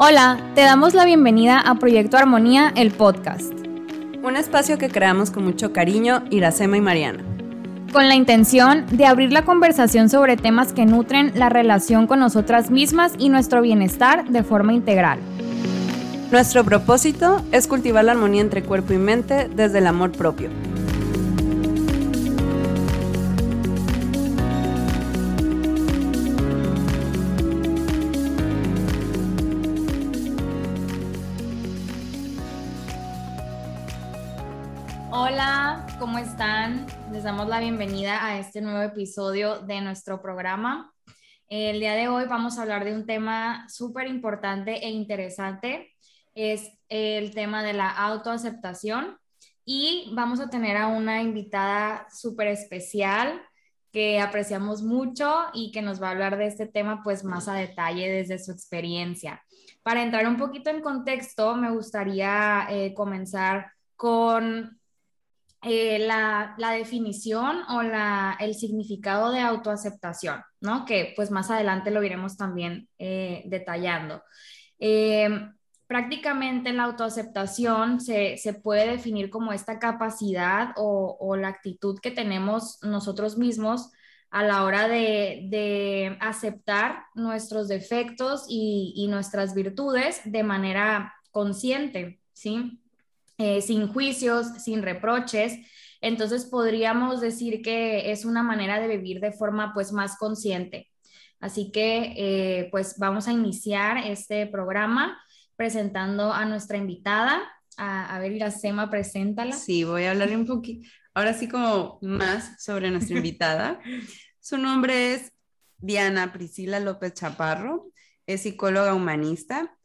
Hola, te damos la bienvenida a Proyecto Armonía, el podcast. Un espacio que creamos con mucho cariño, Iracema y Mariana. Con la intención de abrir la conversación sobre temas que nutren la relación con nosotras mismas y nuestro bienestar de forma integral. Nuestro propósito es cultivar la armonía entre cuerpo y mente desde el amor propio. La bienvenida a este nuevo episodio de nuestro programa. El día de hoy vamos a hablar de un tema súper importante e interesante. Es el tema de la autoaceptación y vamos a tener a una invitada súper especial que apreciamos mucho y que nos va a hablar de este tema pues más a detalle desde su experiencia. Para entrar un poquito en contexto, me gustaría eh, comenzar con eh, la, definición o la, el significado de autoaceptación, ¿no? Que pues más adelante lo iremos también eh, detallando. Eh, prácticamente la autoaceptación se, puede definir como esta capacidad o, la actitud que tenemos nosotros mismos a la hora de, aceptar nuestros defectos y, y, nuestras virtudes de manera consciente, ¿sí? Eh, sin juicios, sin reproches. Entonces podríamos decir que es una manera de vivir de forma pues más consciente. Así que eh, pues vamos a iniciar este programa presentando a nuestra invitada. A, a ver, Iracema, preséntala. Sí, voy a hablar un poquito, ahora sí como más sobre nuestra invitada. Su nombre es Diana Priscila López Chaparro, es psicóloga humanista,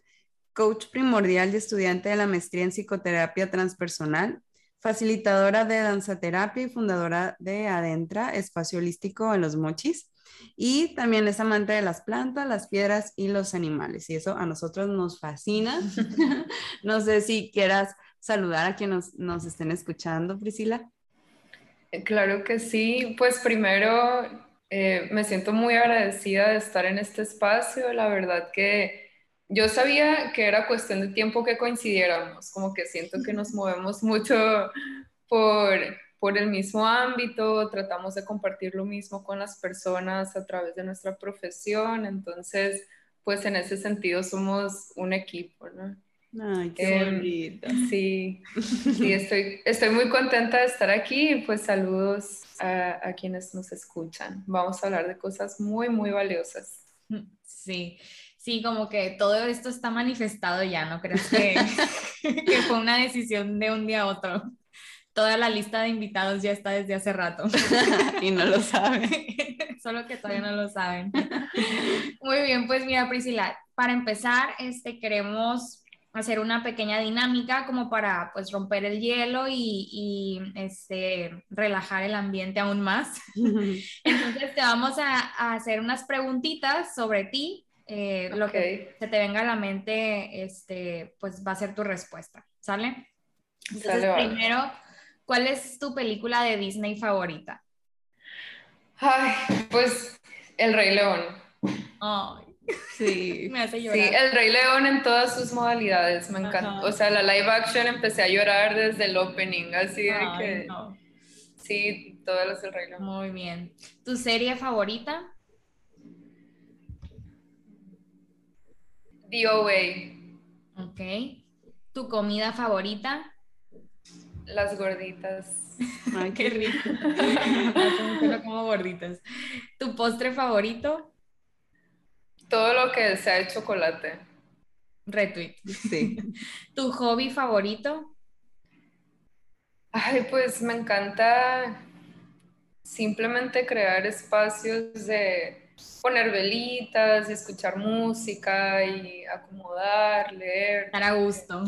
coach primordial y estudiante de la maestría en psicoterapia transpersonal, facilitadora de danzaterapia y fundadora de Adentra, espacio holístico en los mochis. Y también es amante de las plantas, las piedras y los animales. Y eso a nosotros nos fascina. no sé si quieras saludar a quienes nos, estén escuchando, Priscila. Claro que sí. Pues primero eh, me siento muy agradecida de estar en este espacio. La verdad que yo sabía que era cuestión de tiempo que coincidiéramos, como que siento que nos movemos mucho por, por el mismo ámbito, tratamos de compartir lo mismo con las personas a través de nuestra profesión, entonces, pues en ese sentido somos un equipo, ¿no? Ay, qué bonito. Sí, sí estoy, estoy muy contenta de estar aquí y pues saludos a, a quienes nos escuchan. Vamos a hablar de cosas muy, muy valiosas. Sí, Sí, como que todo esto está manifestado ya, ¿no crees que, que fue una decisión de un día a otro? Toda la lista de invitados ya está desde hace rato. y no lo saben. Solo que todavía no lo saben. Muy bien, pues mira, Priscila, para empezar, este, queremos hacer una pequeña dinámica como para pues romper el hielo y, y este, relajar el ambiente aún más. Entonces te vamos a, a hacer unas preguntitas sobre ti eh, lo que se te venga a la mente, este, pues va a ser tu respuesta, ¿sale? Entonces, primero, ¿cuál es tu película de Disney favorita? Ay, pues El Rey León. Ay, sí, me hace llorar. Sí, El Rey León en todas sus modalidades, me encanta. O sea, la live action empecé a llorar desde el opening, así de que... Sí, todas las El Rey León. Muy bien. ¿Tu serie favorita? DOA. Ok. ¿Tu comida favorita? Las gorditas. Ay, qué rico. como gorditas. ¿Tu postre favorito? Todo lo que sea de chocolate. Retweet. Sí. ¿Tu hobby favorito? Ay, pues me encanta simplemente crear espacios de poner velitas, escuchar música y acomodar, leer. Estar a gusto.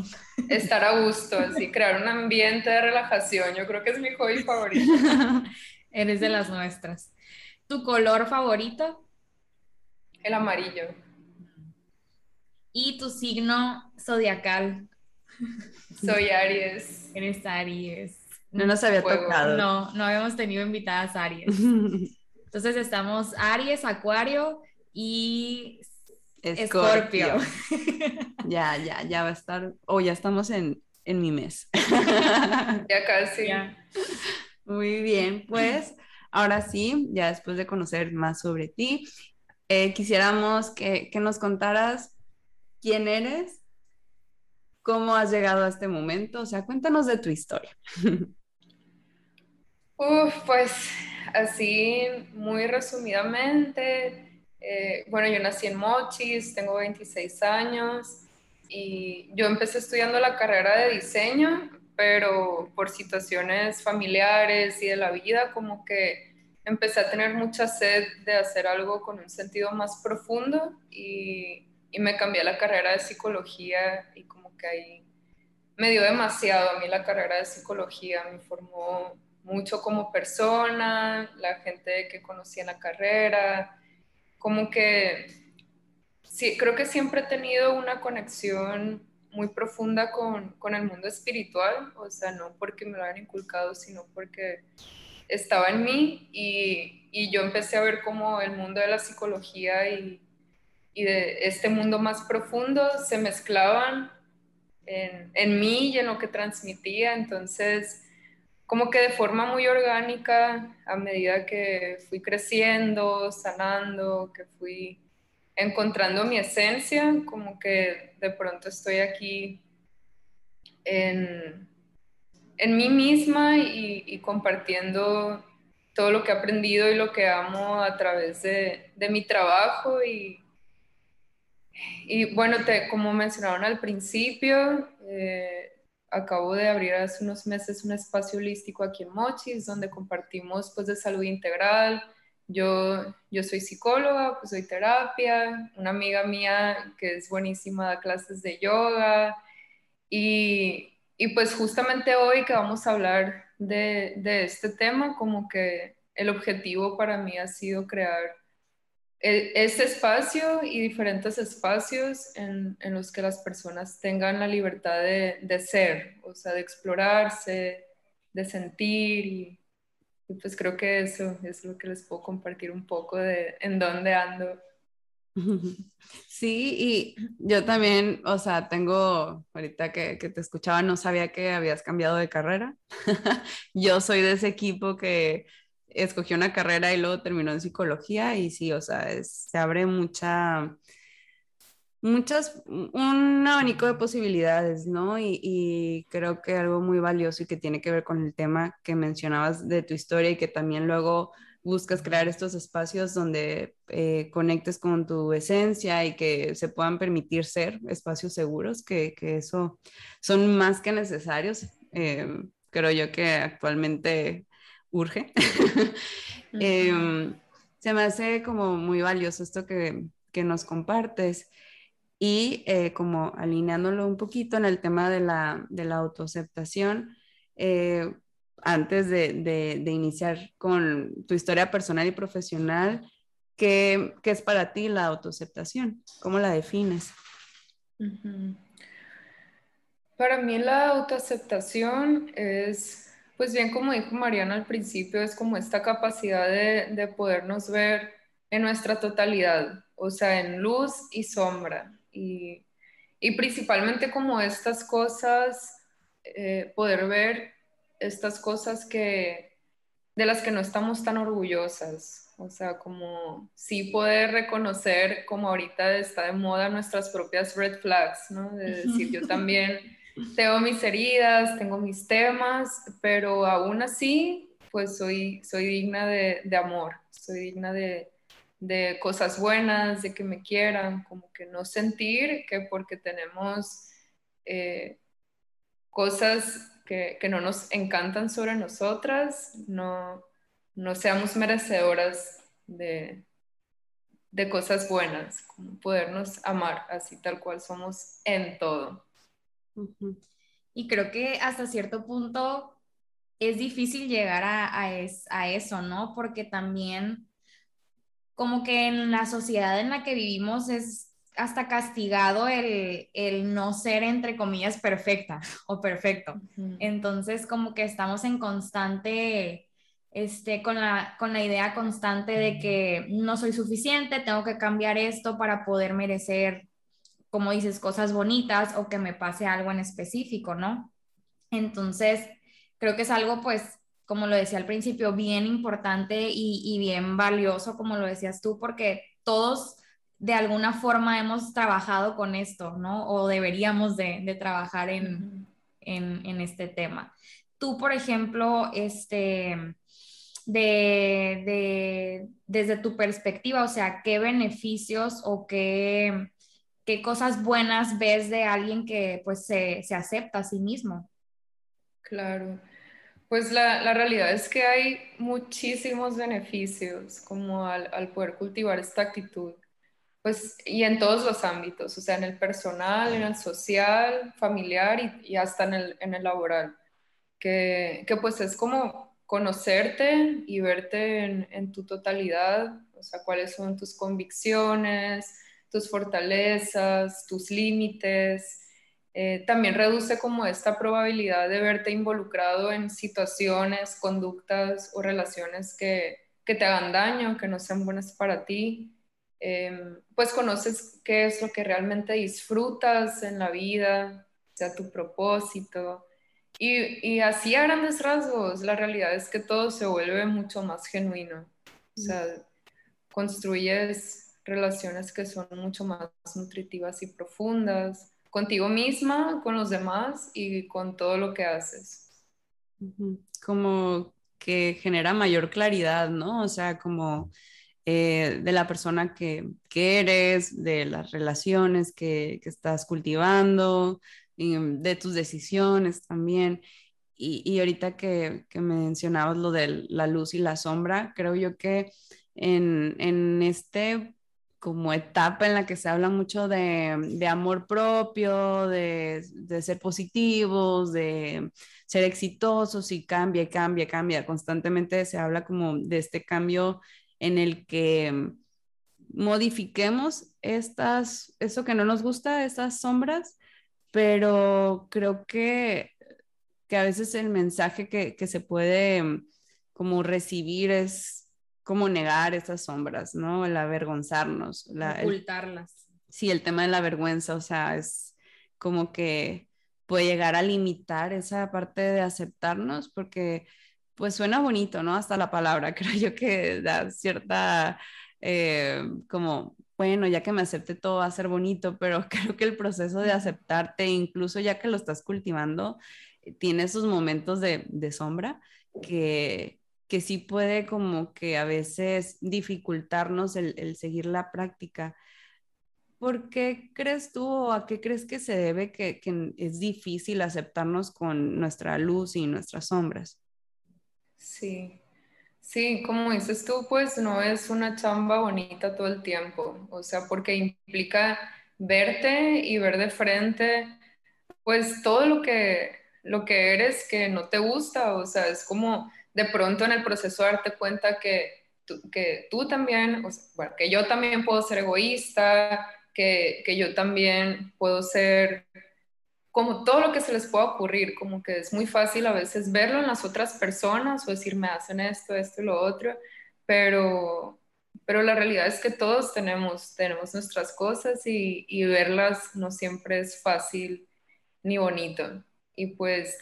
Estar a gusto, así, crear un ambiente de relajación. Yo creo que es mi hobby favorito. Eres de las nuestras. ¿Tu color favorito? El amarillo. ¿Y tu signo zodiacal? Soy Aries. Eres Aries. No nos había tocado. No, no habíamos tenido invitadas Aries. Entonces estamos Aries, Acuario y Escorpio. ya, ya, ya va a estar, o ya estamos en, en mi mes. ya casi. Muy bien, pues ahora sí, ya después de conocer más sobre ti, eh, quisiéramos que, que nos contaras quién eres, cómo has llegado a este momento, o sea, cuéntanos de tu historia. Uf, pues así muy resumidamente, eh, bueno, yo nací en Mochis, tengo 26 años y yo empecé estudiando la carrera de diseño, pero por situaciones familiares y de la vida, como que empecé a tener mucha sed de hacer algo con un sentido más profundo y, y me cambié a la carrera de psicología y como que ahí me dio demasiado a mí la carrera de psicología, me formó mucho como persona, la gente que conocí en la carrera, como que sí, creo que siempre he tenido una conexión muy profunda con, con, el mundo espiritual, o sea, no porque me lo hayan inculcado, sino porque estaba en mí y, y yo empecé a ver como el mundo de la psicología y, y de este mundo más profundo se mezclaban en, en mí y en lo que transmitía, entonces como que de forma muy orgánica, a medida que fui creciendo, sanando, que fui encontrando mi esencia, como que de pronto estoy aquí en, en mí misma y, compartiendo todo lo que he aprendido y lo que amo a través de, de mi trabajo y, y bueno, te, como mencionaron al principio, eh, acabo de abrir hace unos meses un espacio holístico aquí en Mochis, donde compartimos pues de salud integral. Yo, yo soy psicóloga, pues soy terapia, una amiga mía que es buenísima da clases de yoga y, y pues justamente hoy que vamos a hablar de, de este tema, como que el objetivo para mí ha sido crear este espacio y diferentes espacios en, en, los que las personas tengan la libertad de, de, ser, o sea, de explorarse, de sentir y, pues creo que eso es lo que les puedo compartir un poco de en dónde ando. Sí, y yo también, o sea, tengo, ahorita que, que te escuchaba, no sabía que habías cambiado de carrera. yo soy de ese equipo que escogió una carrera y luego terminó en psicología y sí, o sea, se abre mucha, muchas, un abanico de posibilidades, ¿no? Y, creo que algo muy valioso y que tiene que ver con el tema que mencionabas de tu historia y que también luego buscas crear estos espacios donde eh, conectes con tu esencia y que se puedan permitir ser espacios seguros, que, eso son más que necesarios. Eh, creo yo que actualmente urge. Em, se me hace como muy valioso esto que, nos compartes y eh, como alineándolo un poquito en el tema de la, de la autoaceptación, eh, antes de, iniciar con tu historia personal y profesional, ¿qué, es para ti la autoaceptación? ¿Cómo la defines? Para mí la autoaceptación es pues bien, como dijo Mariana al principio, es como esta capacidad de, de podernos ver en nuestra totalidad, o sea, en luz y sombra. Y, y principalmente como estas cosas, eh, poder ver estas cosas que, de las que no estamos tan orgullosas. O sea, como sí poder reconocer, como ahorita está de moda, nuestras propias red flags, ¿no? De decir, yo también tengo mis heridas, tengo mis temas, pero aún así, pues soy, soy digna de, amor, soy digna de, de, cosas buenas, de que me quieran, como que no sentir que porque tenemos eh, cosas que, que, no nos encantan sobre nosotras, no, no seamos merecedoras de, de cosas buenas, como podernos amar así tal cual somos en todo. Y creo que hasta cierto punto es difícil llegar a, a, eso, ¿no? Porque también como que en la sociedad en la que vivimos es hasta castigado el, el no ser, entre comillas, perfecta o perfecto. Entonces, como que estamos en constante este, con, la, con la idea constante de que no soy suficiente, tengo que cambiar esto para poder merecer, como dices, cosas bonitas o que me pase algo en específico, ¿no? Entonces, creo que es algo, pues, como lo decía al principio, bien importante y, bien valioso, como lo decías tú, porque todos de alguna forma hemos trabajado con esto, ¿no? O deberíamos de, trabajar en, en, este tema. Tú, por ejemplo, este, de, desde tu perspectiva, o sea, qué beneficios o qué, qué cosas buenas ves de alguien que pues se, se acepta a sí mismo. Claro. Pues la, la, realidad es que hay muchísimos beneficios como al, al, poder cultivar esta actitud, pues y en todos los ámbitos, o sea, en el personal, en el social, familiar y, hasta en el, en el laboral, que, que, pues es como conocerte y verte en, en tu totalidad, o sea, cuáles son tus convicciones, tus fortalezas, tus límites, eh, también reduce como esta probabilidad de verte involucrado en situaciones, conductas o relaciones que, que te hagan daño, que no sean buenas para ti. Em, pues conoces qué es lo que realmente disfrutas en la vida, sea tu propósito. Y, y, así a grandes rasgos, la realidad es que todo se vuelve mucho más genuino. O sea, construyes relaciones que son mucho más nutritivas y profundas contigo misma, con los demás y con todo lo que haces. Como que genera mayor claridad, ¿no? O sea, como eh, de la persona que, eres, de las relaciones que, estás cultivando, de tus decisiones también. Y, y ahorita que, que, mencionabas lo de la luz y la sombra, creo yo que en, en este como etapa en la que se habla mucho de, de amor propio, de, de, ser positivos, de ser exitosos y cambia, cambia, cambia. Constantemente se habla como de este cambio en el que modifiquemos estas, eso que no nos gusta, estas sombras, pero creo que, que a veces el mensaje que, que se puede como recibir es cómo negar esas sombras, ¿no? El avergonzarnos. La, Ocultarlas. sí, el tema de la vergüenza, o sea, es como que puede llegar a limitar esa parte de aceptarnos porque pues suena bonito, ¿no? Hasta la palabra, creo yo que da cierta, eh, como, bueno, ya que me acepte todo va a ser bonito, pero creo que el proceso de aceptarte, incluso ya que lo estás cultivando, tiene esos momentos de, de sombra que, que sí puede como que a veces dificultarnos el, seguir la práctica. ¿Por qué crees tú o a qué crees que se debe que, es difícil aceptarnos con nuestra luz y nuestras sombras? Sí, sí, como dices tú, pues no es una chamba bonita todo el tiempo, o sea, porque implica verte y ver de frente, pues todo lo que, lo que eres que no te gusta, o sea, es como de pronto en el proceso darte cuenta que tú, que tú también, bueno, que yo también puedo ser egoísta, que, que, yo también puedo ser como todo lo que se les pueda ocurrir, como que es muy fácil a veces verlo en las otras personas o decir, me hacen esto, esto y lo otro, pero, pero la realidad es que todos tenemos, tenemos nuestras cosas y, y verlas no siempre es fácil ni bonito. Y pues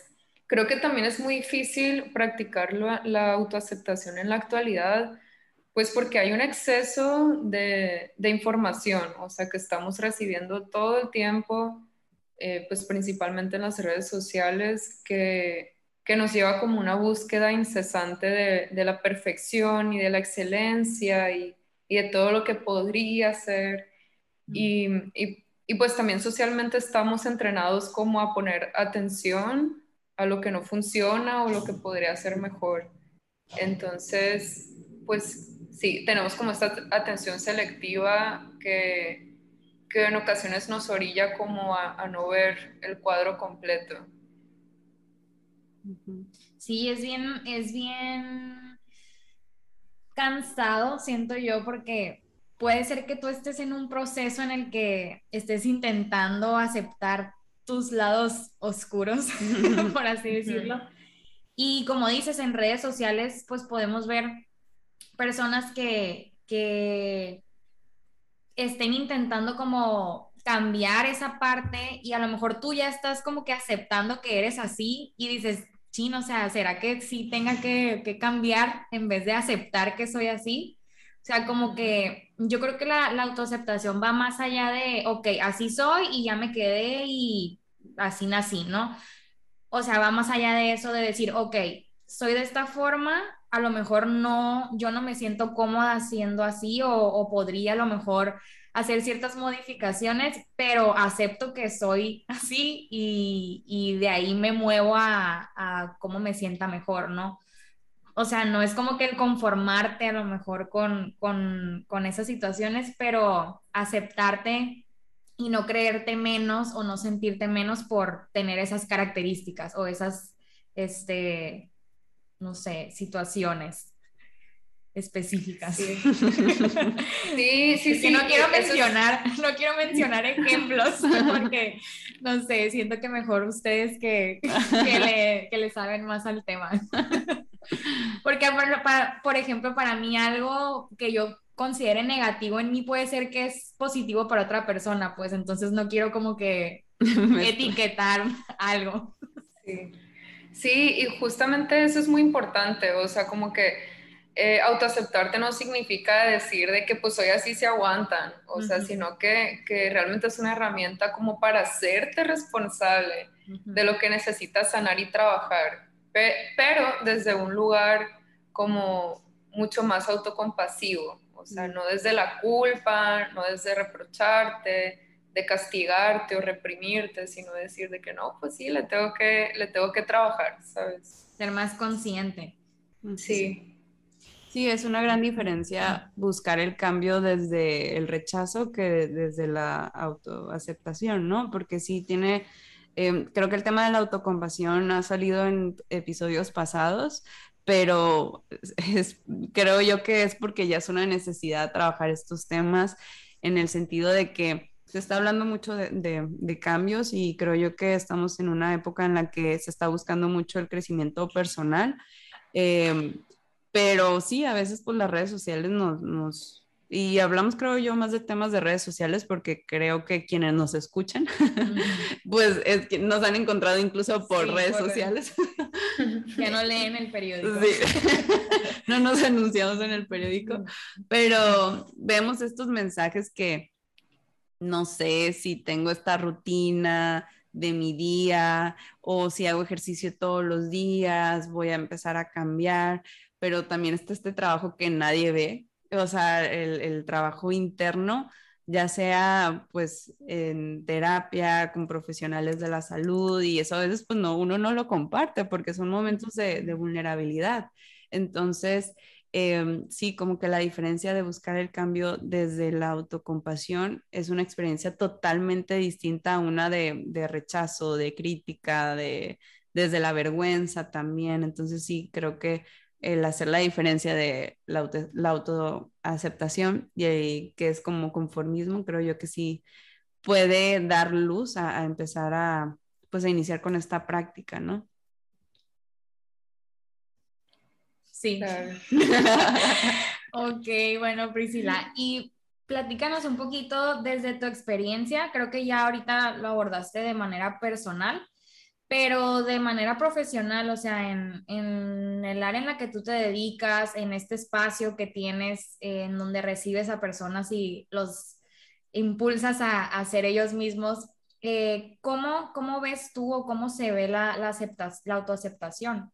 Creo que también es muy difícil practicar la, autoaceptación en la actualidad, pues porque hay un exceso de, información, o sea que estamos recibiendo todo el tiempo, eh, pues principalmente en las redes sociales, que, que, nos lleva como una búsqueda incesante de, la perfección y de la excelencia y, y, de todo lo que podría ser. Y, y, y pues también socialmente estamos entrenados como a poner atención a lo que no funciona o lo que podría ser mejor. Entonces, pues sí, tenemos como esta atención selectiva que, que en ocasiones nos orilla como a, no ver el cuadro completo. Sí, es bien, es bien cansado, siento yo, porque puede ser que tú estés en un proceso en el que estés intentando aceptar tus lados oscuros, por así decirlo. Y como dices, en redes sociales, pues podemos ver personas que, que estén intentando como cambiar esa parte y a lo mejor tú ya estás como que aceptando que eres así y dices, chino, o sea, ¿será que sí tenga que, que cambiar en vez de aceptar que soy así? O sea, como que yo creo que la, la autoaceptación va más allá de, ok, así soy y ya me quedé y así nací, ¿no? O sea, va más allá de eso de decir, ok, soy de esta forma, a lo mejor no, yo no me siento cómoda siendo así o, o podría a lo mejor hacer ciertas modificaciones, pero acepto que soy así y, y de ahí me muevo a, a, cómo me sienta mejor, ¿no? O sea, no es como que el conformarte a lo mejor con, con, con esas situaciones, pero aceptarte y no creerte menos o no sentirte menos por tener esas características o esas, este, no sé, situaciones específicas. Sí, sí, sí. sí no quiero mencionar, es... no quiero mencionar ejemplos porque, no sé, siento que mejor ustedes que, que, le, que le saben más al tema. Porque, por, para, por ejemplo, para mí algo que yo considere negativo en mí puede ser que es positivo para otra persona, pues entonces no quiero como que etiquetar algo. Sí. sí, y justamente eso es muy importante, o sea, como que eh, autoaceptarte no significa decir de que pues hoy así se aguantan, o uh -huh. sea, sino que, que, realmente es una herramienta como para hacerte responsable uh -huh. de lo que necesitas sanar y trabajar, pero desde un lugar como mucho más autocompasivo, o sea, no desde la culpa, no desde reprocharte, de castigarte o reprimirte, sino decir de que no, pues sí, le tengo que, le tengo que trabajar, ¿sabes? Ser más consciente. Sí. Sí, es una gran diferencia buscar el cambio desde el rechazo que desde la autoaceptación, ¿no? Porque sí tiene, eh, creo que el tema de la autocompasión ha salido en episodios pasados, pero es, creo yo que es porque ya es una necesidad trabajar estos temas en el sentido de que se está hablando mucho de, cambios y creo yo que estamos en una época en la que se está buscando mucho el crecimiento personal. Eh, pero sí, a veces pues las redes sociales nos, y hablamos creo yo más de temas de redes sociales porque creo que quienes nos escuchan, pues es que nos han encontrado incluso por sí, redes por sociales. Ya no leen el periódico. Sí. no nos anunciamos en el periódico, pero vemos estos mensajes que no sé si tengo esta rutina de mi día o si hago ejercicio todos los días, voy a empezar a cambiar, pero también está este trabajo que nadie ve, o sea, el, el trabajo interno, ya sea pues en terapia con profesionales de la salud y eso a veces pues no, uno no lo comparte porque son momentos de, de vulnerabilidad. Entonces, eh, sí, como que la diferencia de buscar el cambio desde la autocompasión es una experiencia totalmente distinta a una de, de rechazo, de crítica, de, desde la vergüenza también. Entonces sí, creo que el hacer la diferencia de la, auto, la autoaceptación y que es como conformismo, creo yo que sí puede dar luz a, a empezar a, pues, a iniciar con esta práctica, ¿no? Sí. Claro. ok, bueno, Priscila, y platícanos un poquito desde tu experiencia, creo que ya ahorita lo abordaste de manera personal, pero de manera profesional, o sea, en, en, el área en la que tú te dedicas, en este espacio que tienes, eh, en donde recibes a personas y los impulsas a, a ser ellos mismos, eh, ¿cómo, ¿cómo, ves tú o cómo se ve la, la, aceptas, la autoaceptación?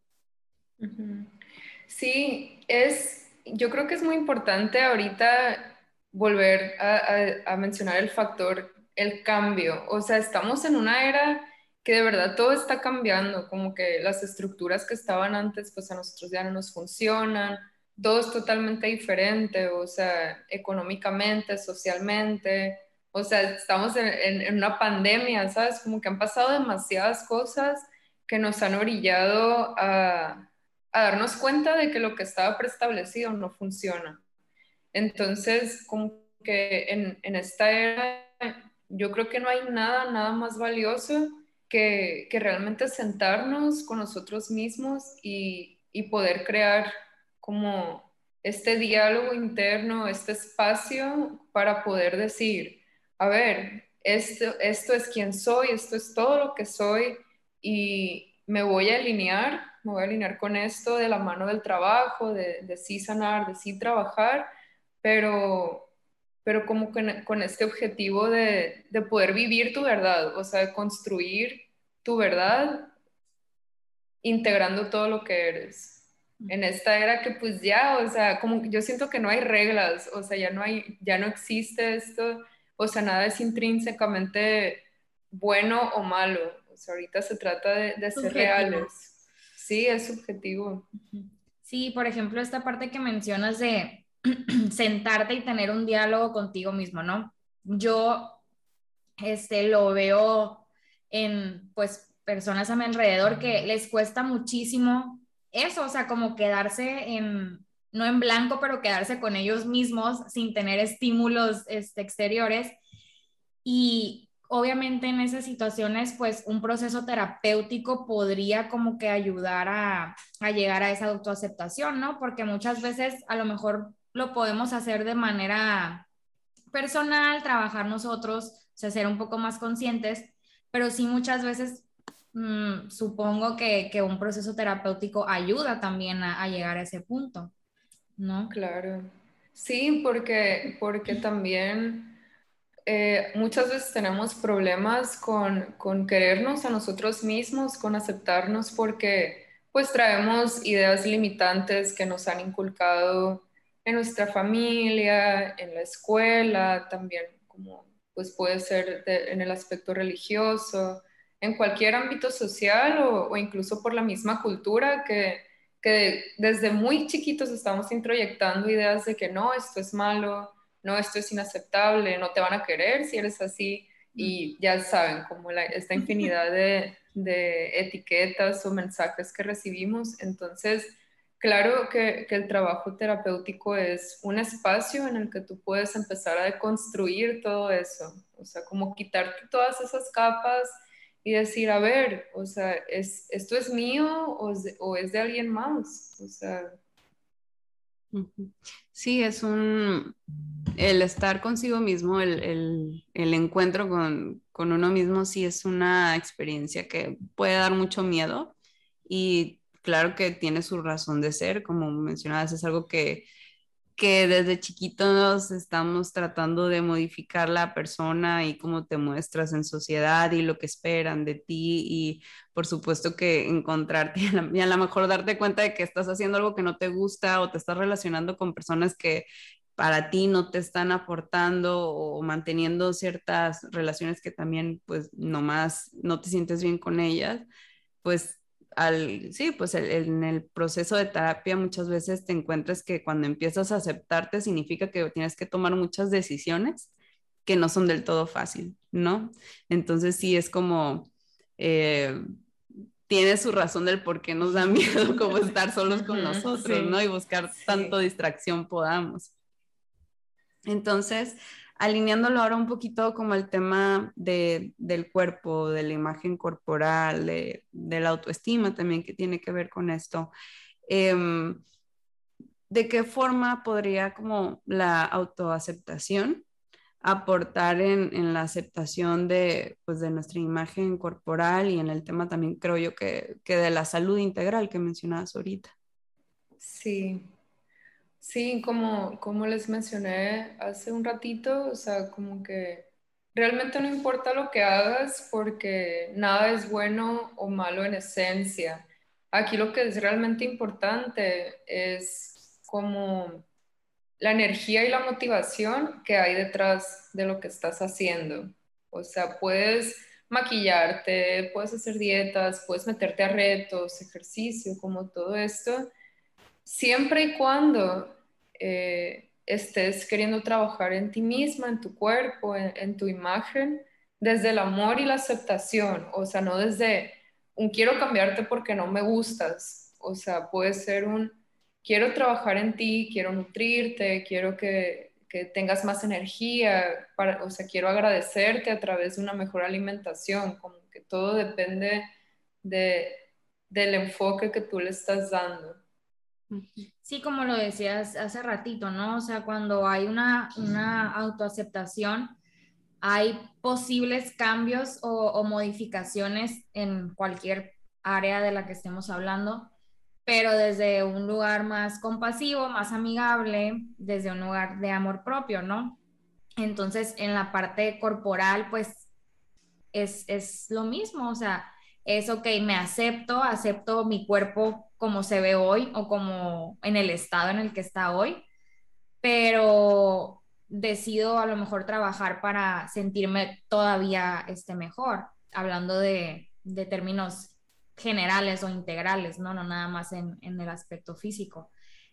Sí, es, yo creo que es muy importante ahorita volver a, a, a mencionar el factor, el cambio, o sea, estamos en una era que de verdad todo está cambiando, como que las estructuras que estaban antes, pues a nosotros ya no nos funcionan, todo es totalmente diferente, o sea, económicamente, socialmente, o sea, estamos en, una pandemia, ¿sabes? Como que han pasado demasiadas cosas que nos han orillado a, a darnos cuenta de que lo que estaba preestablecido no funciona. Entonces, como que en, en esta era, yo creo que no hay nada, nada más valioso que, realmente sentarnos con nosotros mismos y, y poder crear como este diálogo interno, este espacio para poder decir, a ver, esto, esto es quien soy, esto es todo lo que soy y me voy a alinear, me voy a alinear con esto de la mano del trabajo, de, de sí sanar, de sí trabajar, pero, pero como con, con este objetivo de, de, poder vivir tu verdad, o sea, de construir tu verdad integrando todo lo que eres. En esta era que pues ya, o sea, como yo siento que no hay reglas, o sea, ya no hay, ya no existe esto, o sea, nada es intrínsecamente bueno o malo, o sea, ahorita se trata de, de ser reales. Sí, es subjetivo. Sí, por ejemplo, esta parte que mencionas de sentarte y tener un diálogo contigo mismo, ¿no? Yo este, lo veo en, pues, personas a mi alrededor que les cuesta muchísimo eso, o sea, como quedarse en, no en blanco, pero quedarse con ellos mismos sin tener estímulos este, exteriores. Y obviamente en esas situaciones, pues un proceso terapéutico podría como que ayudar a, a llegar a esa autoaceptación, ¿no? Porque muchas veces a lo mejor lo podemos hacer de manera personal, trabajar nosotros, o sea, ser un poco más conscientes, pero sí muchas veces mmm, supongo que, que, un proceso terapéutico ayuda también a, a, llegar a ese punto, ¿no? Claro. Sí, porque, porque también eh, muchas veces tenemos problemas con, con querernos a nosotros mismos, con aceptarnos, porque pues traemos ideas limitantes que nos han inculcado en nuestra familia, en la escuela, también como pues puede ser en el aspecto religioso, en cualquier ámbito social o, incluso por la misma cultura que, que, desde muy chiquitos estamos introyectando ideas de que no, esto es malo, no, esto es inaceptable, no te van a querer si eres así y ya saben, como esta infinidad de, de etiquetas o mensajes que recibimos. Entonces, Claro que, que, el trabajo terapéutico es un espacio en el que tú puedes empezar a deconstruir todo eso, o sea, como quitarte todas esas capas y decir, a ver, o sea, ¿es, ¿esto es mío o es, de, o es de alguien más? O sea... Sí, es un, el estar consigo mismo, el, el, el encuentro con, con uno mismo, sí es una experiencia que puede dar mucho miedo y claro que tiene su razón de ser, como mencionabas, es algo que, que desde chiquitos estamos tratando de modificar la persona y cómo te muestras en sociedad y lo que esperan de ti y por supuesto que encontrarte y a lo mejor darte cuenta de que estás haciendo algo que no te gusta o te estás relacionando con personas que para ti no te están aportando o manteniendo ciertas relaciones que también pues nomás no te sientes bien con ellas, pues al, sí, pues el, en el proceso de terapia muchas veces te encuentras que cuando empiezas a aceptarte significa que tienes que tomar muchas decisiones que no son del todo fácil, ¿no? Entonces sí es como, eh, tiene su razón del por qué nos da miedo como estar solos con nosotros, sí, ¿no? Y buscar sí. tanto distracción podamos. Entonces, alineándolo ahora un poquito como el tema de, del cuerpo, de la imagen corporal, de, de, la autoestima también que tiene que ver con esto. Eh, ¿De qué forma podría como la autoaceptación aportar en, en, la aceptación de, pues, de nuestra imagen corporal y en el tema también creo yo que, que de la salud integral que mencionabas ahorita? Sí, Sí, como, como les mencioné hace un ratito, o sea, como que realmente no importa lo que hagas porque nada es bueno o malo en esencia. Aquí lo que es realmente importante es como la energía y la motivación que hay detrás de lo que estás haciendo. O sea, puedes maquillarte, puedes hacer dietas, puedes meterte a retos, ejercicio, como todo esto, siempre y cuando eh, estés queriendo trabajar en ti misma, en tu cuerpo, en, tu imagen, desde el amor y la aceptación, o sea, no desde un quiero cambiarte porque no me gustas, o sea, puede ser un quiero trabajar en ti, quiero nutrirte, quiero que, que tengas más energía, o sea, quiero agradecerte a través de una mejor alimentación, como que todo depende de, del enfoque que tú le estás dando. Sí, como lo decías hace ratito, ¿no? O sea, cuando hay una, una autoaceptación, hay posibles cambios o, modificaciones en cualquier área de la que estemos hablando, pero desde un lugar más compasivo, más amigable, desde un lugar de amor propio, ¿no? Entonces, en la parte corporal, pues es, es lo mismo, o sea, es ok, me acepto, acepto mi cuerpo como se ve hoy o como en el estado en el que está hoy, pero decido a lo mejor trabajar para sentirme todavía este, mejor, hablando de, de términos generales o integrales, ¿no? No nada más en, en el aspecto físico.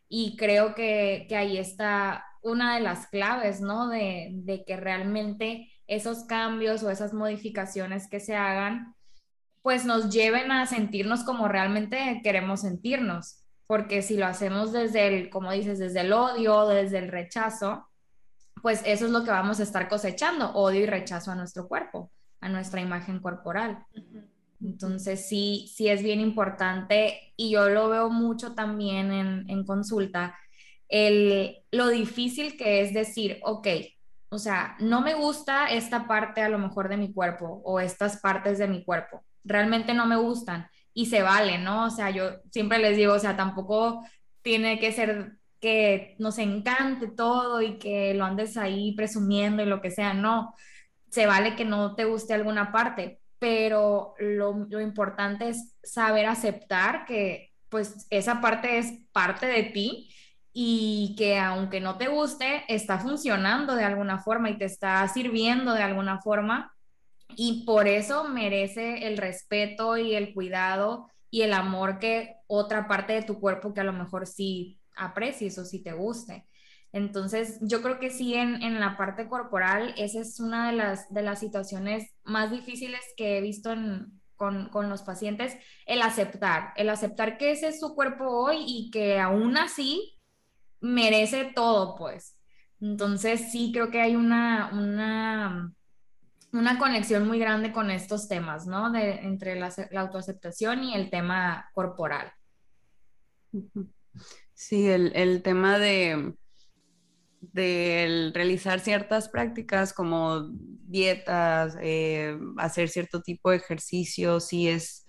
Y creo que, que, ahí está una de las claves, ¿no? De, de, que realmente esos cambios o esas modificaciones que se hagan, pues nos lleven a sentirnos como realmente queremos sentirnos. Porque si lo hacemos desde el, como dices, desde el odio, desde el rechazo, pues eso es lo que vamos a estar cosechando, odio y rechazo a nuestro cuerpo, a nuestra imagen corporal. Entonces sí, sí es bien importante y yo lo veo mucho también en, consulta, el, lo difícil que es decir, ok, o sea, no me gusta esta parte a lo mejor de mi cuerpo o estas partes de mi cuerpo, realmente no me gustan y se vale, ¿no? O sea, yo siempre les digo, o sea, tampoco tiene que ser que nos encante todo y que lo andes ahí presumiendo y lo que sea, no, se vale que no te guste alguna parte, pero lo, lo importante es saber aceptar que pues esa parte es parte de ti y que aunque no te guste, está funcionando de alguna forma y te está sirviendo de alguna forma y por eso merece el respeto y el cuidado y el amor que otra parte de tu cuerpo que a lo mejor sí aprecies o si te guste. Entonces, yo creo que sí, en, la parte corporal, esa es una de las, de las situaciones más difíciles que he visto con, los pacientes, el aceptar, el aceptar que ese es su cuerpo hoy y que aún así merece todo, pues. Entonces, sí, creo que hay una, una, una conexión muy grande con estos temas, ¿no? De, entre la, autoaceptación y el tema corporal. Sí, el, tema de, realizar ciertas prácticas como dietas, eh, hacer cierto tipo de ejercicio, sí es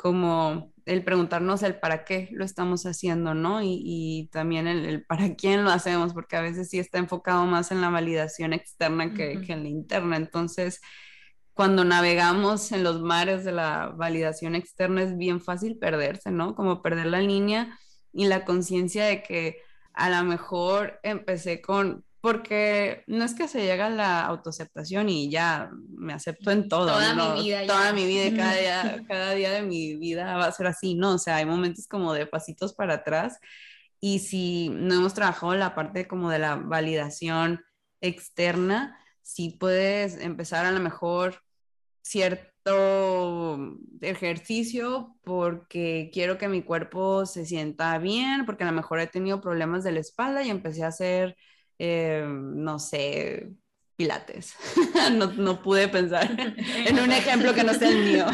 como el preguntarnos el para qué lo estamos haciendo, ¿no? Y, también el, para quién lo hacemos, porque a veces sí está enfocado más en la validación externa que, que en la interna. Entonces, cuando navegamos en los mares de la validación externa es bien fácil perderse, ¿no? Como perder la línea y la conciencia de que a lo mejor empecé con, porque no es que se llega a la autoaceptación y ya me acepto en todo. Toda mi vida. Toda mi vida y cada día, cada día de mi vida va a ser así, ¿no? O sea, hay momentos como de pasitos para atrás y si no hemos trabajado la parte como de la validación externa, si puedes empezar a lo mejor cierto ejercicio porque quiero que mi cuerpo se sienta bien, porque a lo mejor he tenido problemas de la espalda y empecé a hacer, eh, no sé, pilates. no, no, pude pensar en un ejemplo que no sea el mío.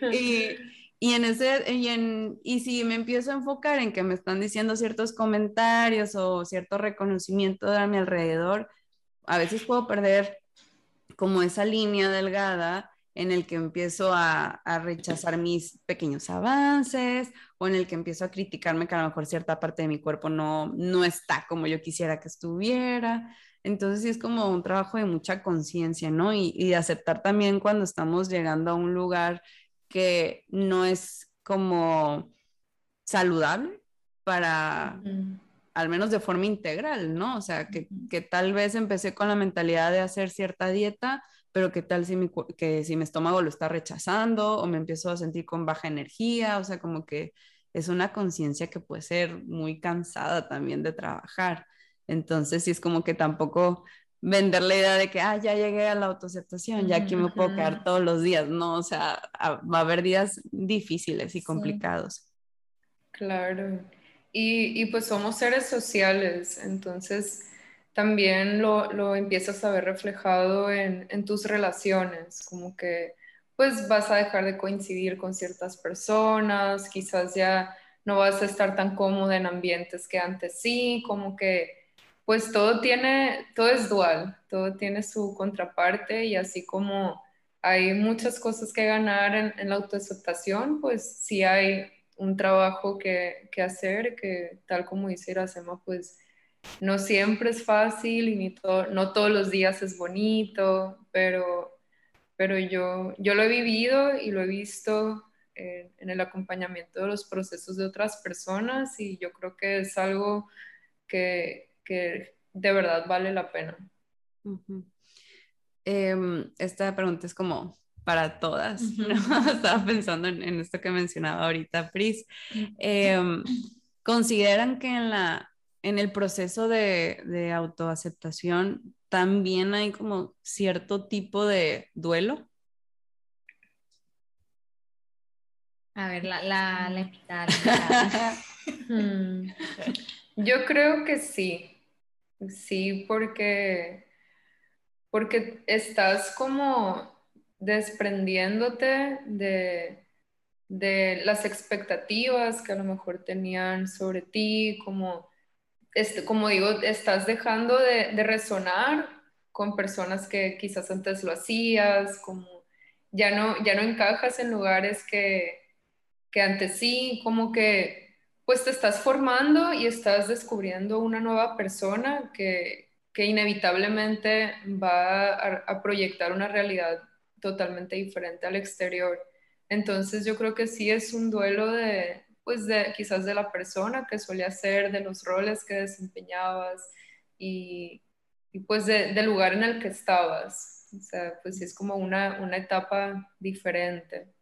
y, y, en ese, y, en, y si me empiezo a enfocar en que me están diciendo ciertos comentarios o cierto reconocimiento de a mi alrededor, a veces puedo perder como esa línea delgada en el que empiezo a, rechazar mis pequeños avances o en el que empiezo a criticarme que a lo mejor cierta parte de mi cuerpo no, no está como yo quisiera que estuviera. Entonces sí es como un trabajo de mucha conciencia, ¿no? Y, y, de aceptar también cuando estamos llegando a un lugar que no es como saludable para, al menos de forma integral, ¿no? O sea, que, que, tal vez empecé con la mentalidad de hacer cierta dieta, pero que tal si mi, que si mi estómago lo está rechazando o me empiezo a sentir con baja energía, o sea, como que es una conciencia que puede ser muy cansada también de trabajar. Entonces, sí es como que tampoco vender la idea de que, ah, ya llegué a la autoaceptación, ya aquí me puedo quedar todos los días, ¿no? O sea, va a haber días difíciles y complicados. Claro. Y, y, pues somos seres sociales, entonces también lo, lo empiezas a ver reflejado en, en, tus relaciones, como que pues vas a dejar de coincidir con ciertas personas, quizás ya no vas a estar tan cómodo en ambientes que antes sí, como que pues todo tiene, todo es dual, todo tiene su contraparte y así como hay muchas cosas que ganar en, en la autoaceptación, pues sí hay un trabajo que, que hacer, que tal como dice Iracema, pues no siempre es fácil y ni no todos los días es bonito, pero, pero yo, yo lo he vivido y lo he visto en, en, el acompañamiento de los procesos de otras personas y yo creo que es algo que, que de verdad vale la pena. Em, esta pregunta es como para todas, ¿no? Estaba pensando en, en, esto que mencionaba ahorita Pris. Eh, ¿Consideran que en, la, en el proceso de, de autoaceptación también hay como cierto tipo de duelo? A ver, la, la, la, hmm. Yo creo que sí, sí, porque, porque estás como desprendiéndote de, de las expectativas que a lo mejor tenían sobre ti, como, este, como digo, estás dejando de, resonar con personas que quizás antes lo hacías, como ya no, ya no encajas en lugares que, que antes sí, como que pues te estás formando y estás descubriendo una nueva persona que, que inevitablemente va a, a, proyectar una realidad totalmente diferente al exterior. Entonces yo creo que sí es un duelo de, pues de quizás de la persona que solía ser, de los roles que desempeñabas y, y pues de, del lugar en el que estabas. O sea, pues sí es como una, una etapa diferente.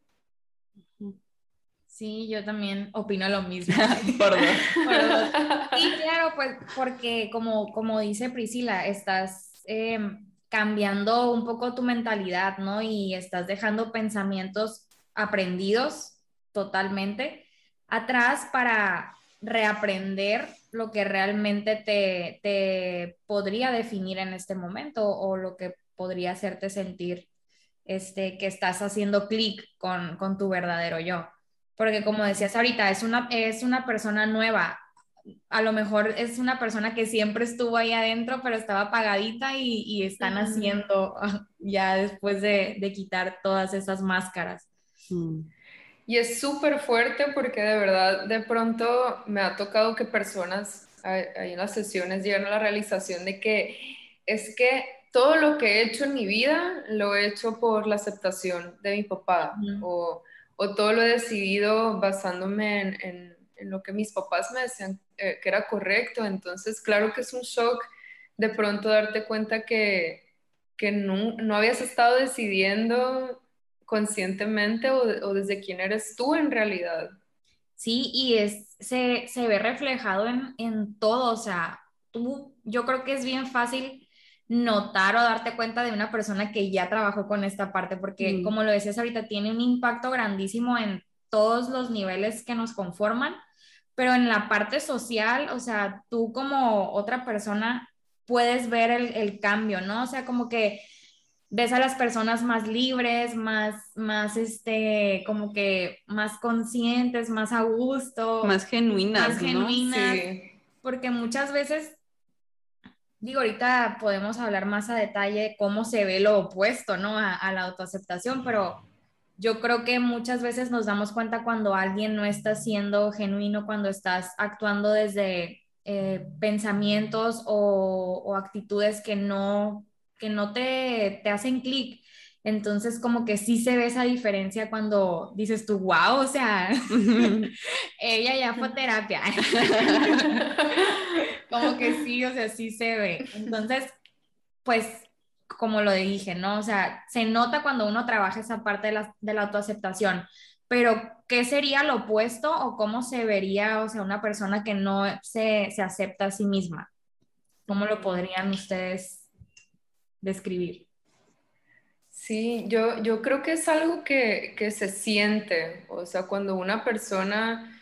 Sí, yo también opino lo mismo. Por dos. Y claro, pues porque como, como dice Priscila, estás em, cambiando un poco tu mentalidad, ¿no? Y estás dejando pensamientos aprendidos totalmente atrás para reaprender lo que realmente te, te podría definir en este momento o lo que podría hacerte sentir este, que estás haciendo clic con, con tu verdadero yo porque como decías ahorita, es una, es una persona nueva. A lo mejor es una persona que siempre estuvo ahí adentro, pero estaba apagadita y, y están haciendo ya después de, de, quitar todas esas máscaras. Mm. Y es súper fuerte porque de verdad de pronto me ha tocado que personas ahí en las sesiones llegan a la realización de que es que todo lo que he hecho en mi vida lo he hecho por la aceptación de mi papá o o todo lo he decidido basándome en, en, lo que mis papás me decían eh, que era correcto. Entonces, claro que es un shock de pronto darte cuenta que, que no, no, habías estado decidiendo conscientemente o, o, desde quién eres tú en realidad. Sí, y es, se, se ve reflejado en, en todo, o sea, tú, yo creo que es bien fácil notar o darte cuenta de una persona que ya trabajó con esta parte, porque mm. como lo decías ahorita, tiene un impacto grandísimo en todos los niveles que nos conforman, pero en la parte social, o sea, tú como otra persona puedes ver el, el cambio, ¿no? O sea, como que ves a las personas más libres, más, más, este, como que más conscientes, más a gusto. Más genuinas, Más genuinas. Sí. Porque muchas veces digo, ahorita podemos hablar más a detalle cómo se ve lo opuesto, ¿no? A, la autoaceptación, pero yo creo que muchas veces nos damos cuenta cuando alguien no está siendo genuino, cuando estás actuando desde eh, pensamientos o, o, actitudes que no, que no te, te hacen clic. Entonces, como que sí se ve esa diferencia cuando dices tú, wow, o sea, ella ya fue terapia. como que sí, o sea, sí se ve. Entonces, pues, como lo dije, ¿no? O sea, se nota cuando uno trabaja esa parte de la, de la autoaceptación, pero ¿qué sería lo opuesto o cómo se vería, o sea, una persona que no se, se acepta a sí misma? ¿Cómo lo podrían ustedes describir? Sí, yo, yo creo que es algo que, que se siente, o sea, cuando una persona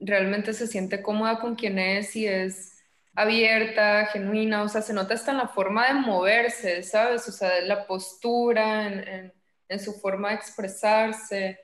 realmente se siente cómoda con quien es y es abierta, genuina, o sea, se nota hasta en la forma de moverse, ¿sabes? O sea, la postura, en, en, su forma de expresarse.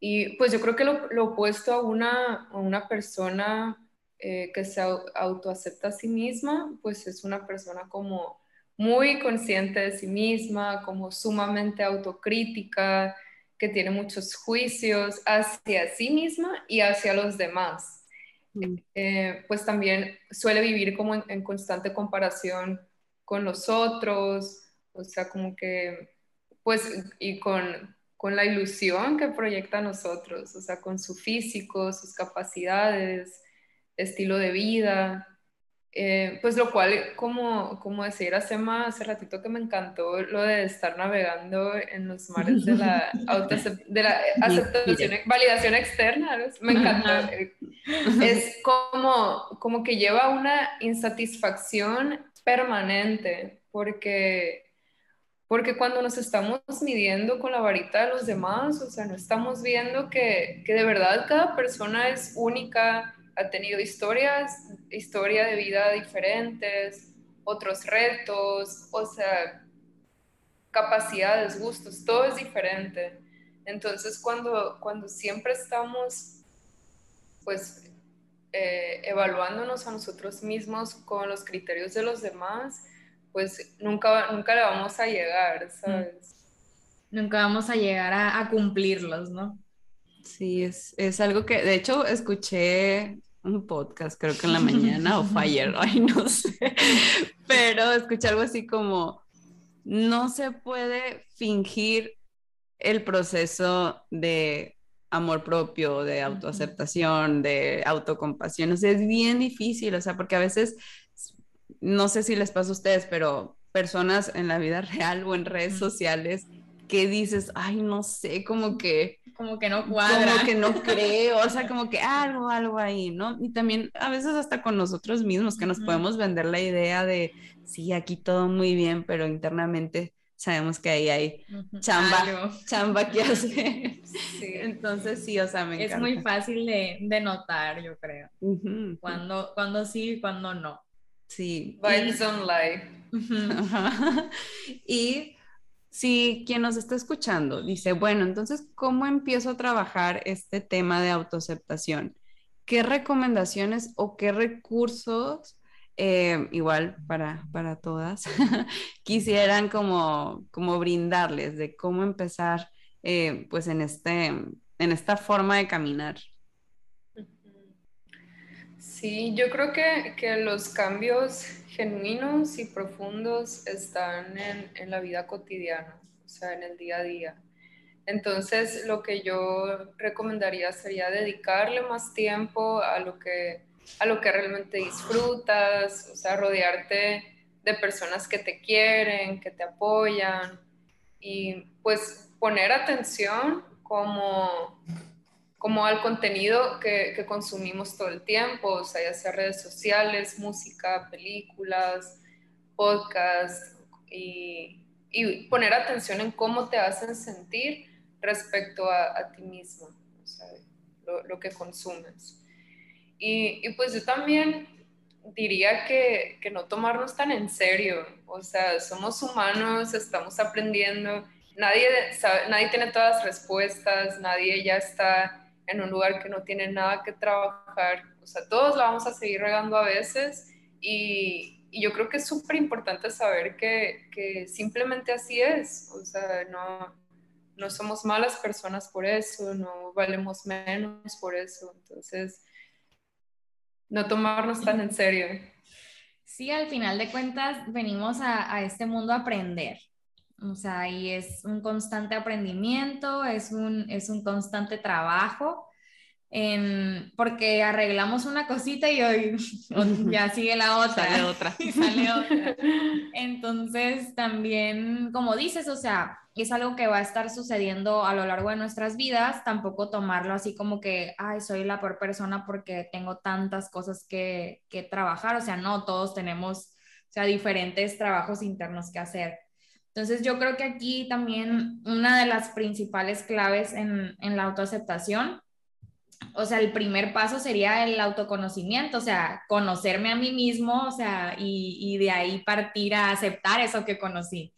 Y pues yo creo que lo, lo opuesto a una, a una persona eh, que se autoacepta a sí misma, pues es una persona como muy consciente de sí misma, como sumamente autocrítica, que tiene muchos juicios hacia sí misma y hacia los demás. Mm. Eh, pues también suele vivir como en, constante comparación con los otros, o sea, como que, pues, y con, con la ilusión que proyecta a nosotros, o sea, con su físico, sus capacidades, estilo de vida, eh, pues lo cual, como, como decía Iracema hace ratito que me encantó lo de estar navegando en los mares de la, de la aceptación, validación externa, me encantó. Es como, como que lleva una insatisfacción permanente, porque, porque cuando nos estamos midiendo con la varita de los demás, o sea, no estamos viendo que, que de verdad cada persona es única, ha tenido historias, historia de vida diferentes, otros retos, o sea, capacidades, gustos, todo es diferente. Entonces, cuando, cuando siempre estamos, pues, eh, evaluándonos a nosotros mismos con los criterios de los demás, pues nunca, nunca le vamos a llegar, ¿sabes? Nunca vamos a llegar a, a cumplirlos, ¿no? Sí, es, es, algo que, de hecho, escuché un podcast, creo que en la mañana o fire, ay, no sé, pero escuché algo así como, no se puede fingir el proceso de amor propio, de autoaceptación, de autocompasión, o sea, es bien difícil, o sea, porque a veces, no sé si les pasa a ustedes, pero personas en la vida real o en redes sociales que dices, ay, no sé, como que como que no cuadra. Como que no creo, o sea, como que algo, algo ahí, ¿no? Y también a veces hasta con nosotros mismos, que nos podemos vender la idea de, sí, aquí todo muy bien, pero internamente sabemos que ahí hay chamba, chamba que hacer. Sí. Entonces, sí, o sea, me encanta. Es muy fácil de, de notar, yo creo. cuando, cuando sí y cuando no. Sí. Vibes on life. y si quien nos está escuchando dice, bueno, entonces, ¿cómo empiezo a trabajar este tema de autoaceptación? ¿Qué recomendaciones o qué recursos, eh, igual para, para todas, quisieran como, como brindarles de cómo empezar eh, pues en, este, en esta forma de caminar? Sí, yo creo que, que los cambios genuinos y profundos están en, en, la vida cotidiana, o sea, en el día a día. Entonces, lo que yo recomendaría sería dedicarle más tiempo a lo que, a lo que realmente disfrutas, o sea, rodearte de personas que te quieren, que te apoyan y pues poner atención como como al contenido que, que, consumimos todo el tiempo, o sea, ya sea redes sociales, música, películas, podcasts, y, y poner atención en cómo te hacen sentir respecto a, a ti mismo, o sea, lo, lo que consumes. Y, y, pues yo también diría que, que no tomarnos tan en serio, o sea, somos humanos, estamos aprendiendo, nadie, sabe, nadie tiene todas las respuestas, nadie ya está en un lugar que no tiene nada que trabajar. O sea, todos la vamos a seguir regando a veces y, y yo creo que es súper importante saber que, que, simplemente así es. O sea, no, no somos malas personas por eso, no valemos menos por eso. Entonces, no tomarnos tan en serio. Sí, al final de cuentas venimos a, a este mundo a aprender. O sea, y es un constante aprendimiento, es un, es un constante trabajo, porque arreglamos una cosita y hoy ya sigue la otra. Sale otra. sale otra. Entonces, también, como dices, o sea, es algo que va a estar sucediendo a lo largo de nuestras vidas, tampoco tomarlo así como que, ay, soy la peor persona porque tengo tantas cosas que, que trabajar, o sea, no, todos tenemos, o sea, diferentes trabajos internos que hacer. Entonces yo creo que aquí también una de las principales claves en, en la autoaceptación o sea, el primer paso sería el autoconocimiento, o sea, conocerme a mí mismo, o sea, y, de ahí partir a aceptar eso que conocí.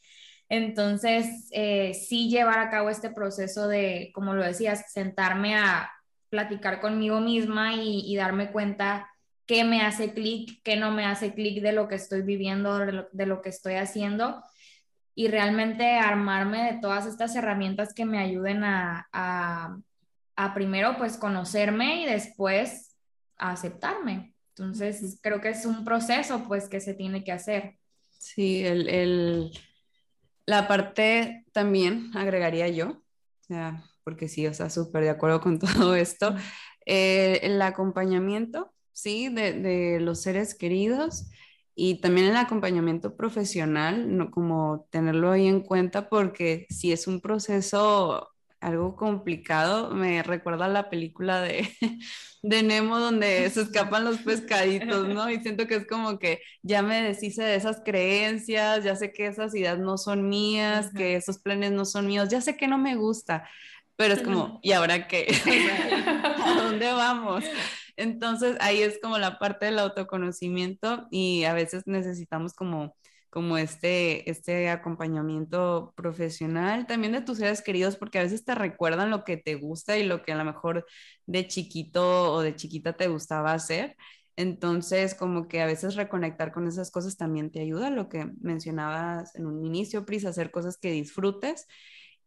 Entonces, eh, sí llevar a cabo este proceso de, como lo decías, sentarme a platicar conmigo misma y, darme cuenta qué me hace clic, qué no me hace clic de lo que estoy viviendo, de lo, que estoy haciendo y realmente armarme de todas estas herramientas que me ayuden a, a primero pues conocerme y después a aceptarme. Entonces creo que es un proceso pues que se tiene que hacer. Sí, el, el, la parte también agregaría yo, sea, porque sí, o sea, súper de acuerdo con todo esto, eh, el acompañamiento, sí, de, de, los seres queridos y también el acompañamiento profesional, no, como tenerlo ahí en cuenta porque si es un proceso algo complicado, me recuerda a la película de, de Nemo donde se escapan los pescaditos, ¿no? Y siento que es como que ya me deshice de esas creencias, ya sé que esas ideas no son mías, que esos planes no son míos, ya sé que no me gusta, pero es como, ¿y ahora qué? ¿A dónde vamos? Entonces ahí es como la parte del autoconocimiento y a veces necesitamos como como este, este acompañamiento profesional, también de tus seres queridos, porque a veces te recuerdan lo que te gusta y lo que a lo mejor de chiquito o de chiquita te gustaba hacer. Entonces, como que a veces reconectar con esas cosas también te ayuda, lo que mencionabas en un inicio, Pris, hacer cosas que disfrutes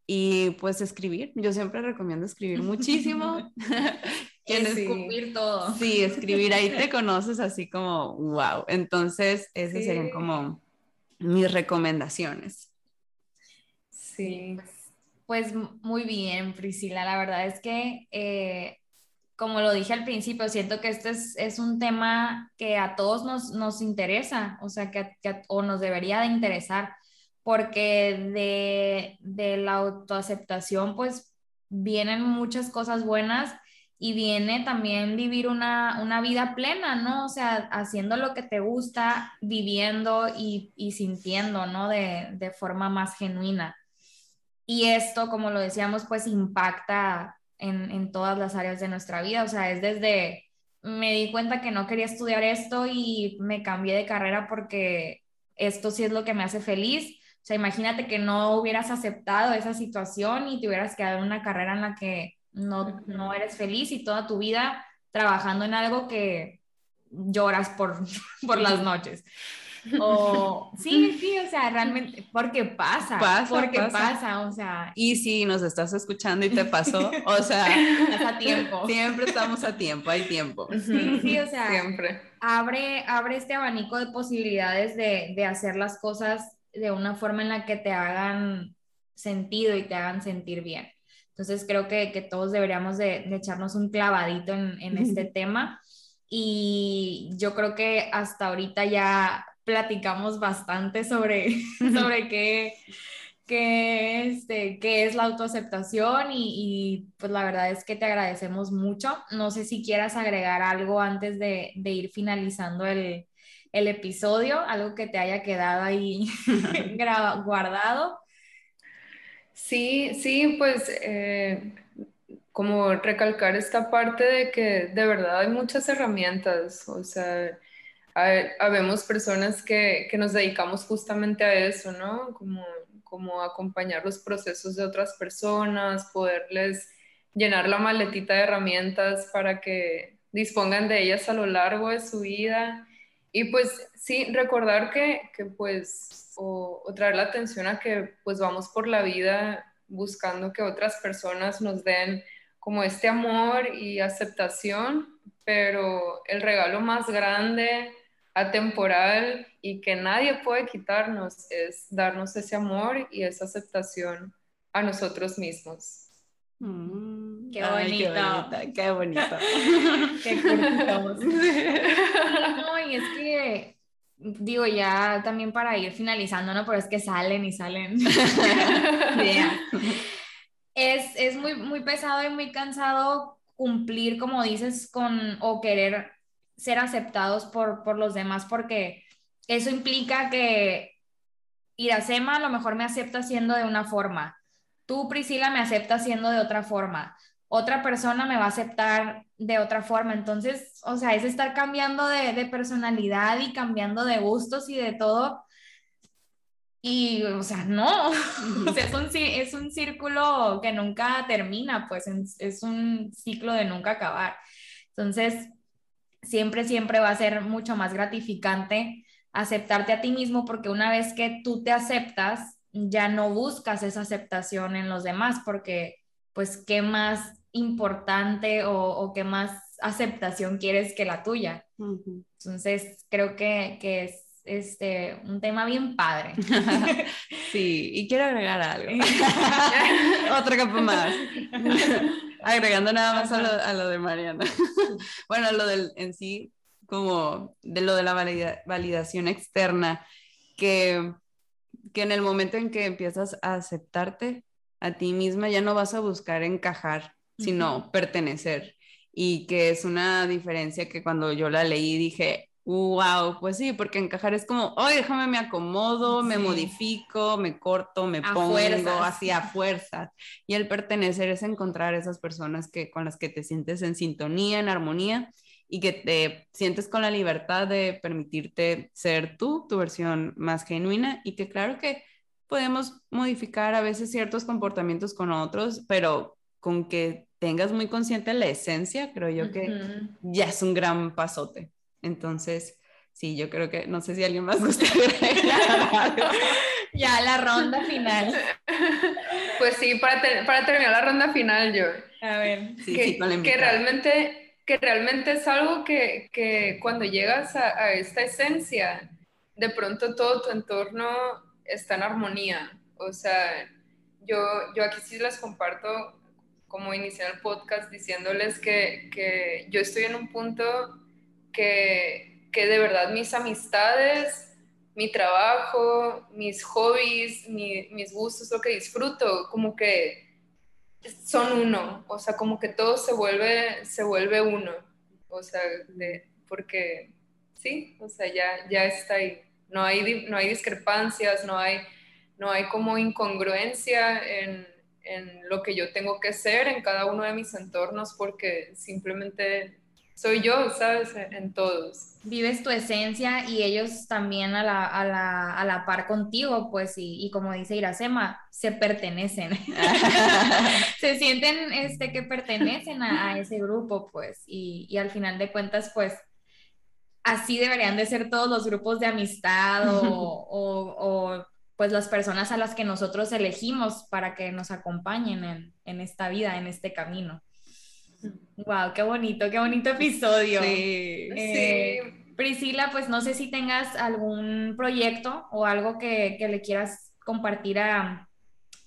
y pues escribir. Yo siempre recomiendo escribir muchísimo. Escribir todo. Sí, escribir ahí te conoces así como, wow. Entonces, esas serían como mis recomendaciones. Sí. Pues muy bien, Priscila. La verdad es que, eh, como lo dije al principio, siento que este es, un tema que a todos nos, interesa, o sea, que, o nos debería de interesar, porque de, de la autoaceptación, pues vienen muchas cosas buenas y viene también vivir una, vida plena, ¿no? O sea, haciendo lo que te gusta, viviendo y, sintiendo, ¿no? De, forma más genuina. Y esto, como lo decíamos, pues impacta en, en todas las áreas de nuestra vida, o sea, es desde, me di cuenta que no quería estudiar esto y me cambié de carrera porque esto sí es lo que me hace feliz. O sea, imagínate que no hubieras aceptado esa situación y te hubieras quedado en una carrera en la que no, no eres feliz y toda tu vida trabajando en algo que lloras por, por las noches. O sí, sí, o sea, realmente, porque pasa, pasa porque pasa. o sea. Y si nos estás escuchando y te pasó, o sea, a tiempo. Siempre estamos a tiempo, hay tiempo. Sí, sí, o sea, siempre. Abre, abre este abanico de posibilidades de, de hacer las cosas de una forma en la que te hagan sentido y te hagan sentir bien. Entonces creo que, que todos deberíamos de, echarnos un clavadito en, en este tema y yo creo que hasta ahorita ya platicamos bastante sobre, sobre qué, qué, este, qué es la autoaceptación y, y, pues la verdad es que te agradecemos mucho. No sé si quieras agregar algo antes de, de ir finalizando el, el, episodio, algo que te haya quedado ahí guardado. Sí, sí, pues eh, como recalcar esta parte de que de verdad hay muchas herramientas, o sea, habemos personas que, que, nos dedicamos justamente a eso, ¿no? Como, como acompañar los procesos de otras personas, poderles llenar la maletita de herramientas para que dispongan de ellas a lo largo de su vida. Y pues sí, recordar que, que pues o, traer la atención a que pues vamos por la vida buscando que otras personas nos den como este amor y aceptación, pero el regalo más grande, atemporal y que nadie puede quitarnos es darnos ese amor y esa aceptación a nosotros mismos. Mm, qué, bonito. qué bonito. qué No, y es que digo, ya también para ir finalizando, ¿no? Pero es que salen y salen. es, es muy, muy pesado y muy cansado cumplir, como dices, con o querer ser aceptados por, por los demás, porque eso implica que Iracema a lo mejor me acepta siendo de una forma, tú Priscila me aceptas siendo de otra forma, otra persona me va a aceptar de otra forma. Entonces, o sea, es estar cambiando de, personalidad y cambiando de gustos y de todo. Y, o sea, no, es, un, es un círculo que nunca termina, pues es un ciclo de nunca acabar. Entonces, siempre, siempre va a ser mucho más gratificante aceptarte a ti mismo porque una vez que tú te aceptas, ya no buscas esa aceptación en los demás porque, pues, ¿qué más importante o, qué más aceptación quieres que la tuya. Entonces, creo que, es este, un tema bien padre. sí, y quiero agregar algo. Otro campo más. Agregando nada más a lo, de Mariana. bueno, lo del en sí, como de lo de la validación externa, que, que en el momento en que empiezas a aceptarte a ti misma, ya no vas a buscar encajar sino pertenecer. Y que es una diferencia que cuando yo la leí dije, wow, pues sí, porque encajar es como, oye, déjame me acomodo, me modifico, me corto, me pongo así a fuerzas. Y el pertenecer es encontrar esas personas que, con las que te sientes en sintonía, en armonía y que te sientes con la libertad de permitirte ser tú, tu versión más genuina y que claro que podemos modificar a veces ciertos comportamientos con otros, pero con que tengas muy consciente la esencia, creo yo que ya es un gran pasote. Entonces, sí, yo creo que, no sé si alguien más gusta Ya, la ronda final. Pues sí, para, para terminar la ronda final, yo. A ver. Sí, que, que realmente, que realmente es algo que, que cuando llegas a, a, esta esencia, de pronto todo tu entorno está en armonía. O sea, yo, yo aquí sí les comparto como iniciar el podcast diciéndoles que, que yo estoy en un punto que, que, de verdad mis amistades, mi trabajo, mis hobbies, mis gustos, lo que disfruto, como que son uno, o sea, como que todo se vuelve, se vuelve uno, o sea, porque sí, o sea, ya, ya está ahí, no hay, no hay discrepancias, no hay, no hay como incongruencia en en lo que yo tengo que ser en cada uno de mis entornos porque simplemente soy yo, ¿sabes? En todos. Vives tu esencia y ellos también a la, a la, a la par contigo, pues, y, y, como dice Iracema, se pertenecen. se sienten este, que pertenecen a, a ese grupo, pues, y, y, al final de cuentas, pues, así deberían de ser todos los grupos de amistad o, o, o pues las personas a las que nosotros elegimos para que nos acompañen en, esta vida, en este camino. Wow, qué bonito, qué bonito episodio. Sí, eh, sí. Priscila, pues no sé si tengas algún proyecto o algo que, le quieras compartir a,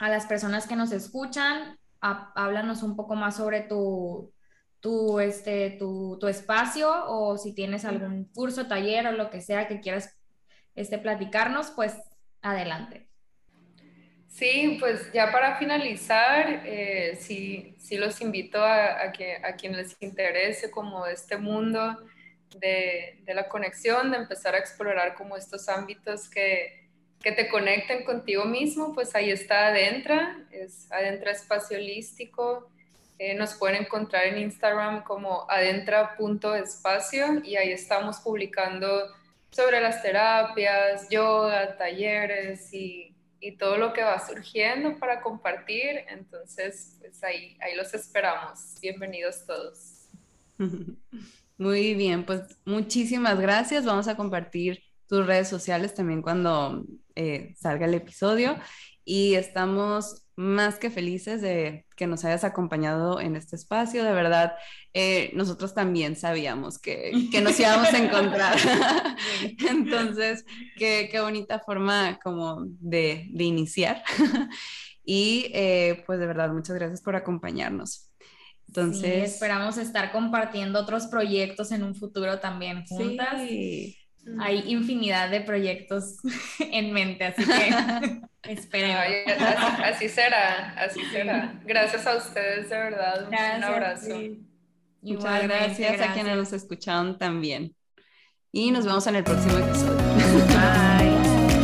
las personas que nos escuchan. háblanos un poco más sobre tu, tu, este, tu, tu, espacio o si tienes algún curso, taller o lo que sea que quieras este, platicarnos, pues Adelante. Sí, pues ya para finalizar, eh, sí, sí, los invito a, que, a quien les interese como este mundo de, de, la conexión, de empezar a explorar como estos ámbitos que, que te conecten contigo mismo, pues ahí está Adentra, es Adentra Espacio Holístico. Eh, nos pueden encontrar en Instagram como adentra.espacio y ahí estamos publicando sobre las terapias, yoga, talleres y, y, todo lo que va surgiendo para compartir. Entonces, pues ahí, ahí los esperamos. Bienvenidos todos. Muy bien, pues muchísimas gracias. Vamos a compartir tus redes sociales también cuando eh, salga el episodio y estamos más que felices de que nos hayas acompañado en este espacio. De verdad, eh, nosotros también sabíamos que, que nos íbamos a encontrar. Entonces, qué, qué, bonita forma como de, de iniciar. y eh, pues de verdad, muchas gracias por acompañarnos. Entonces, esperamos estar compartiendo otros proyectos en un futuro también juntas. Sí. Hay infinidad de proyectos en mente, así que esperemos. así, será, así será. Gracias a ustedes, de verdad. un abrazo. Muchas gracias, a quienes nos escucharon también. Y nos vemos en el próximo episodio. Bye.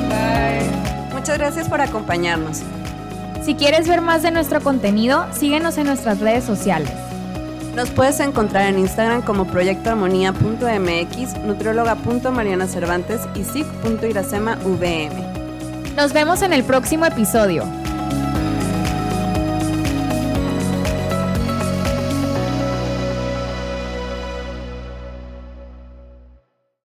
Bye. Muchas gracias por acompañarnos. Si quieres ver más de nuestro contenido, síguenos en nuestras redes sociales. Nos puedes encontrar en Instagram como proyectoarmonía.mx, nutrióloga.mariana Cervantes y sic.iracema.vm. Nos vemos en el próximo episodio.